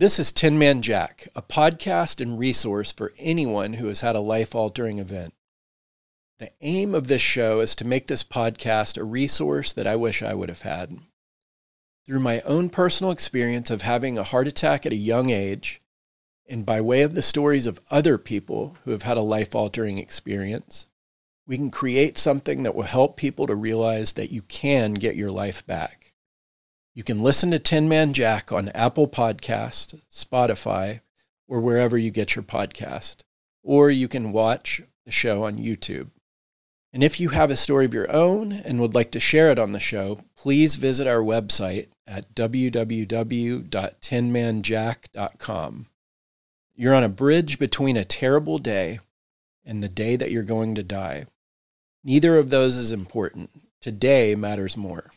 This is Tin Man Jack, a podcast and resource for anyone who has had a life altering event. The aim of this show is to make this podcast a resource that I wish I would have had. Through my own personal experience of having a heart attack at a young age, and by way of the stories of other people who have had a life altering experience, we can create something that will help people to realize that you can get your life back. You can listen to Tin Man Jack on Apple Podcast, Spotify, or wherever you get your podcast. Or you can watch the show on YouTube. And if you have a story of your own and would like to share it on the show, please visit our website at www.tinmanjack.com. You're on a bridge between a terrible day and the day that you're going to die. Neither of those is important. Today matters more.